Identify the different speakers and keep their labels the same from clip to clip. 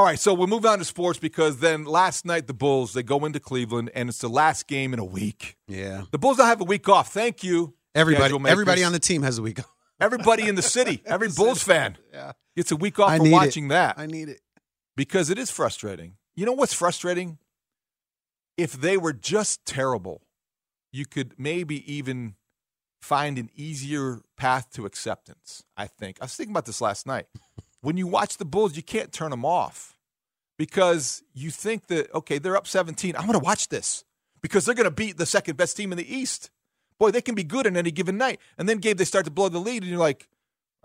Speaker 1: All right, so we'll move on to sports because then last night the Bulls they go into Cleveland and it's the last game in a week.
Speaker 2: Yeah,
Speaker 1: The Bulls don't have a week off. Thank you,
Speaker 2: everybody. Everybody on the team has a week. off.
Speaker 1: everybody in the city, every Bulls fan
Speaker 2: Yeah,
Speaker 1: gets a week off
Speaker 2: I
Speaker 1: from watching
Speaker 2: it.
Speaker 1: that
Speaker 2: I need it.
Speaker 1: because it is frustrating. You know what's frustrating? If they were just terrible, you could maybe even find an easier path to acceptance. I think. I was thinking about this last night. When you watch the Bulls, you can't turn them off because you think that okay, they're up 17. I'm going to watch this because they're going to beat the second best team in the East. Boy, they can be good in any given night. And then Gabe, they start to blow the lead, and you're like,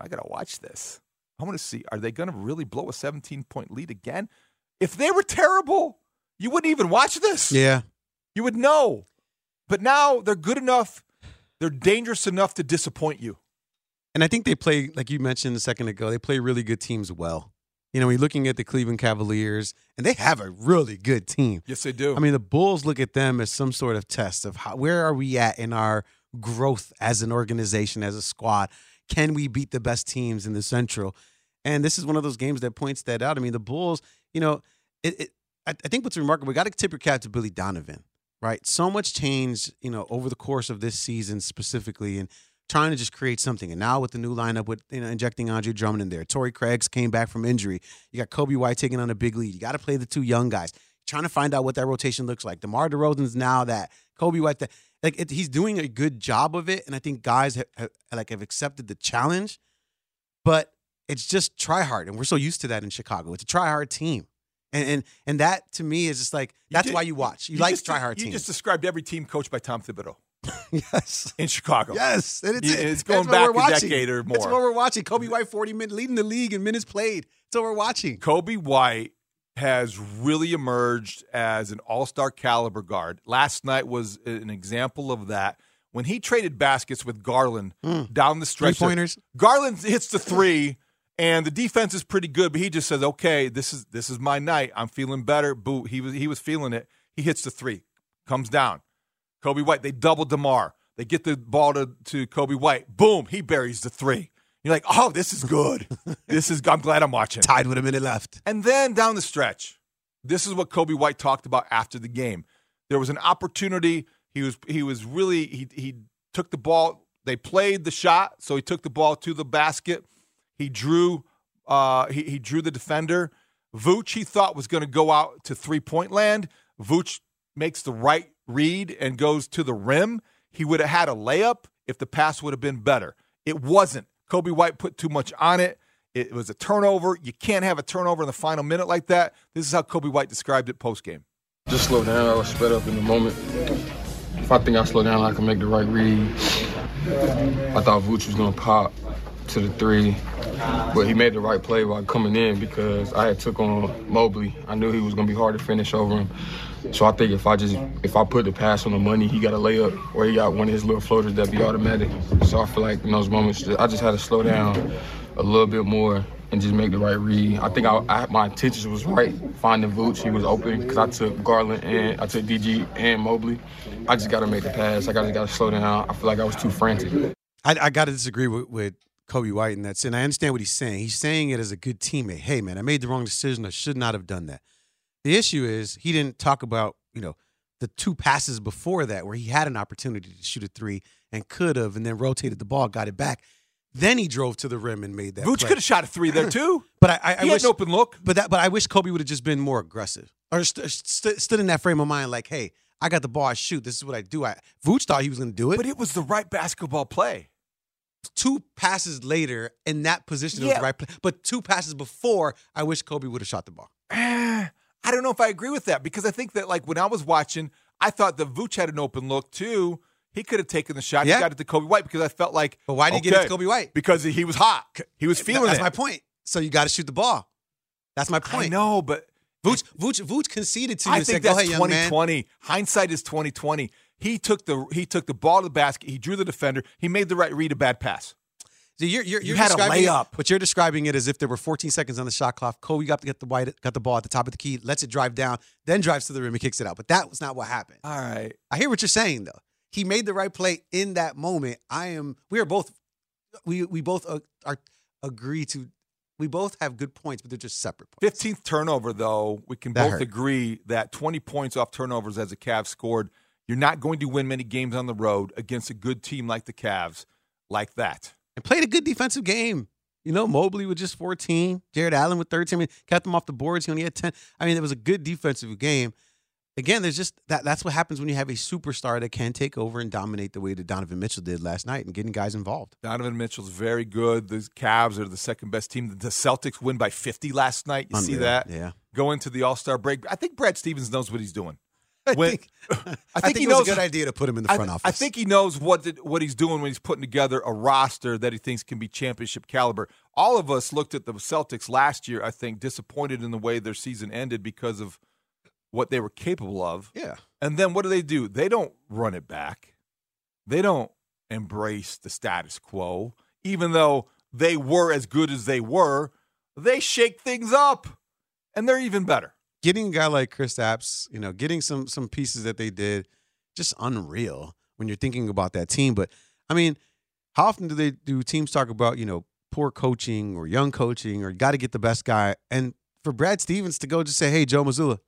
Speaker 1: I got to watch this. I want to see are they going to really blow a 17 point lead again? If they were terrible, you wouldn't even watch this.
Speaker 2: Yeah,
Speaker 1: You would know. But now they're good enough. They're dangerous enough to disappoint you.
Speaker 2: And I think they play like you mentioned a second ago. They play really good teams well. You know, you're looking at the Cleveland Cavaliers, and they have a really good team.
Speaker 1: Yes, they do.
Speaker 2: I mean, the Bulls look at them as some sort of test of how, where are we at in our growth as an organization, as a squad. Can we beat the best teams in the Central? And this is one of those games that points that out. I mean, the Bulls, you know, it, it I, I think what's remarkable, we got to tip your cap to Billy Donovan, right? So much change, you know, over the course of this season specifically, and trying to just create something. And now with the new lineup, with you know, injecting Andre Drummond in there, Torrey Craigs came back from injury. You got Coby White taking on a big lead. You got to play the two young guys. Trying to find out what that rotation looks like. DeMar DeRozan's now that Coby White, that like it, he's doing a good job of it, and I think guys have, have like have accepted the challenge. But it's just try hard, and we're so used to that in Chicago. It's a try hard team, and and and that to me is just like that's
Speaker 1: did-
Speaker 2: why you watch. You, like
Speaker 1: just-
Speaker 2: try hard
Speaker 1: You
Speaker 2: teams.
Speaker 1: just described every team coached by Tom Thibodeau
Speaker 2: yes.
Speaker 1: in Chicago.
Speaker 2: Yes, and it's,
Speaker 1: Yeah, it's going back a
Speaker 2: watching.
Speaker 1: decade or
Speaker 2: That's
Speaker 1: more.
Speaker 2: what we're watching. Coby White, forty minutes, leading the league in minutes played. That's what we're watching.
Speaker 1: Coby White has really emerged as an all-star caliber guard. Last night was an example of that. When he traded baskets with Garland hmm. down the stretch,
Speaker 2: Three-pointers?
Speaker 1: Garland hits the three, and the defense is pretty good. But he just says, "Okay, this is this is my night. I'm feeling better." Boo! He was he was feeling it. He hits the three, comes down. Coby White. They double Demar. They get the ball to, to Coby White. Boom! He buries the three. You're like, "Oh, this is good. this is. I'm glad I'm watching."
Speaker 2: Tied with a minute left.
Speaker 1: And then down the stretch, this is what Coby White talked about after the game. There was an opportunity. He was he was really he he took the ball. They played the shot, so he took the ball to the basket. He drew uh, he, he drew the defender. Vooch he thought was going to go out to three point land. Vooch makes the right read and goes to the rim. He would have had a layup if the pass would have been better. It wasn't. Coby White put too much on it. It was a turnover. You can't have a turnover in the final minute like that. This is how Coby White described it post game.
Speaker 3: Just slow down. I was sped up in the moment. If I think I slow down, I can make the right read. I thought Vooch was gonna pop to the three, but he made the right play while coming in because I had took on Mobley. I knew he was gonna be hard to finish over him. So I think if I just if I put the pass on the money, he got a layup or he got one of his little floaters that'd be automatic. So I feel like in those moments, I just had to slow down a little bit more and just make the right read. I think I, I my intentions was right. Finding Vooch, he was open because I took Garland and I took DG and Mobley. I just got to make the pass. I got to slow down. I feel like I was too frantic.
Speaker 2: I, I got to disagree with, with Coby White in that sense. I understand what he's saying. He's saying it as a good teammate. Hey, man, I made the wrong decision. I should not have done that. The issue is he didn't talk about you know the two passes before that where he had an opportunity to shoot a three and could have, and then rotated the ball, got it back. Then he drove to the rim and made that.
Speaker 1: Vooch could have shot a three there too.
Speaker 2: But I, I, I
Speaker 1: he
Speaker 2: wish
Speaker 1: had an open look.
Speaker 2: But that, but I wish Coby would have just been more aggressive or st- st- stood in that frame of mind, like, "Hey, I got the ball. I shoot. This is what I do." I Vooch thought he was going to do it.
Speaker 1: But it was the right basketball play.
Speaker 2: two passes later in that position, it was the right play. But two passes before, I wish Coby would have shot the ball.
Speaker 1: I don't know if I agree with that because I think that like when I was watching, I thought that Vooch had an open look too. He could have taken the shot.
Speaker 2: Yeah.
Speaker 1: He got it to Coby White because I felt like.
Speaker 2: But why did he get it to Coby White?
Speaker 1: Because he was hot. He was feeling
Speaker 2: That's
Speaker 1: it.
Speaker 2: my point. So you got to shoot the ball. That's my point.
Speaker 1: I know, but
Speaker 2: Vooch, Vooch, Vooch conceded to you
Speaker 1: I think
Speaker 2: said,
Speaker 1: that's
Speaker 2: ahead,
Speaker 1: 2020. Hindsight is 2020. He took the he took the ball to the basket. He drew the defender. He made the right read, a bad pass.
Speaker 2: So you're, you're,
Speaker 1: You
Speaker 2: you're
Speaker 1: had a
Speaker 2: describing it-
Speaker 1: layup.
Speaker 2: but you're describing it as if there were 14 seconds on the shot clock. Coby got to get the white, got the ball at the top of the key, lets it drive down, then drives to the rim and kicks it out. But that was not what happened.
Speaker 1: All right.
Speaker 2: I hear what you're saying though. He made the right play in that moment. I am. We are both. We we both uh, are agree to. We both have good points, but they're just separate points.
Speaker 1: 15th turnover, though, we can
Speaker 2: That
Speaker 1: both
Speaker 2: hurt.
Speaker 1: agree that 20 points off turnovers as the Cavs scored, you're not going to win many games on the road against a good team like the Cavs like that.
Speaker 2: And played a good defensive game. You know, Mobley with just 14, Jarrett Allen with 13. I mean, kept them off the boards. He only had 10. I mean, it was a good defensive game. Again, there's just that. That's what happens when you have a superstar that can take over and dominate the way that Donovan Mitchell did last night and getting guys involved.
Speaker 1: Donovan Mitchell's very good. The Cavs are the second best team. The Celtics win by 50 last night. You see that?
Speaker 2: Yeah.
Speaker 1: Go into the All Star break. I think Brad Stevens knows what he's doing.
Speaker 2: I
Speaker 1: When-
Speaker 2: think,
Speaker 1: I think, he
Speaker 2: it was
Speaker 1: knows
Speaker 2: a good idea to put him in the front
Speaker 1: th-
Speaker 2: office.
Speaker 1: I think he knows what the, what he's doing when he's putting together a roster that he thinks can be championship caliber. All of us looked at the Celtics last year, I think, disappointed in the way their season ended because of what they were capable of.
Speaker 2: Yeah.
Speaker 1: And then what do they do? They don't run it back. They don't embrace the status quo, even though they were as good as they were. They shake things up, and they're even better.
Speaker 2: Getting a guy like Kristaps, you know, getting some some pieces that they did, just unreal when you're thinking about that team. But I mean, how often do they do teams talk about you know poor coaching or young coaching or got to get the best guy? And for Brad Stevens to go just say, "Hey, Joe Mazzulla,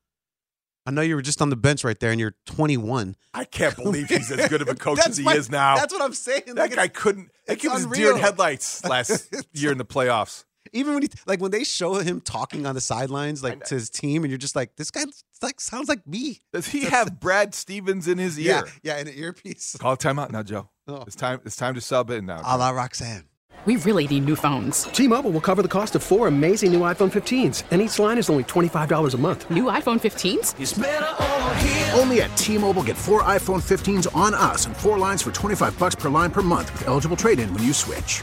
Speaker 2: I know you were just on the bench right there, and you're 21."
Speaker 1: I can't believe he's as good of a coach as he
Speaker 2: my-
Speaker 1: is now.
Speaker 2: That's what I'm saying.
Speaker 1: That
Speaker 2: Like,
Speaker 1: guy couldn't. That kid was deer in headlights last year in the playoffs.
Speaker 2: Even when he like when they show him talking on the sidelines like to his team, and you're just like, this guy like sounds like me.
Speaker 1: Does he have Brad Stevens in his ear?
Speaker 2: yeah, in an earpiece.
Speaker 1: Call a timeout now, Joe.
Speaker 2: Oh.
Speaker 1: It's time. It's time to sub in now.
Speaker 2: A la Roxanne.
Speaker 4: We really need new phones.
Speaker 5: T-Mobile will cover the cost of four amazing new iPhone 15s, and each line is only $25 a month.
Speaker 4: New iPhone 15s?
Speaker 6: Only at T-Mobile get four iPhone 15s on us and four lines for 25 bucks per line per month with eligible trade-in when you switch.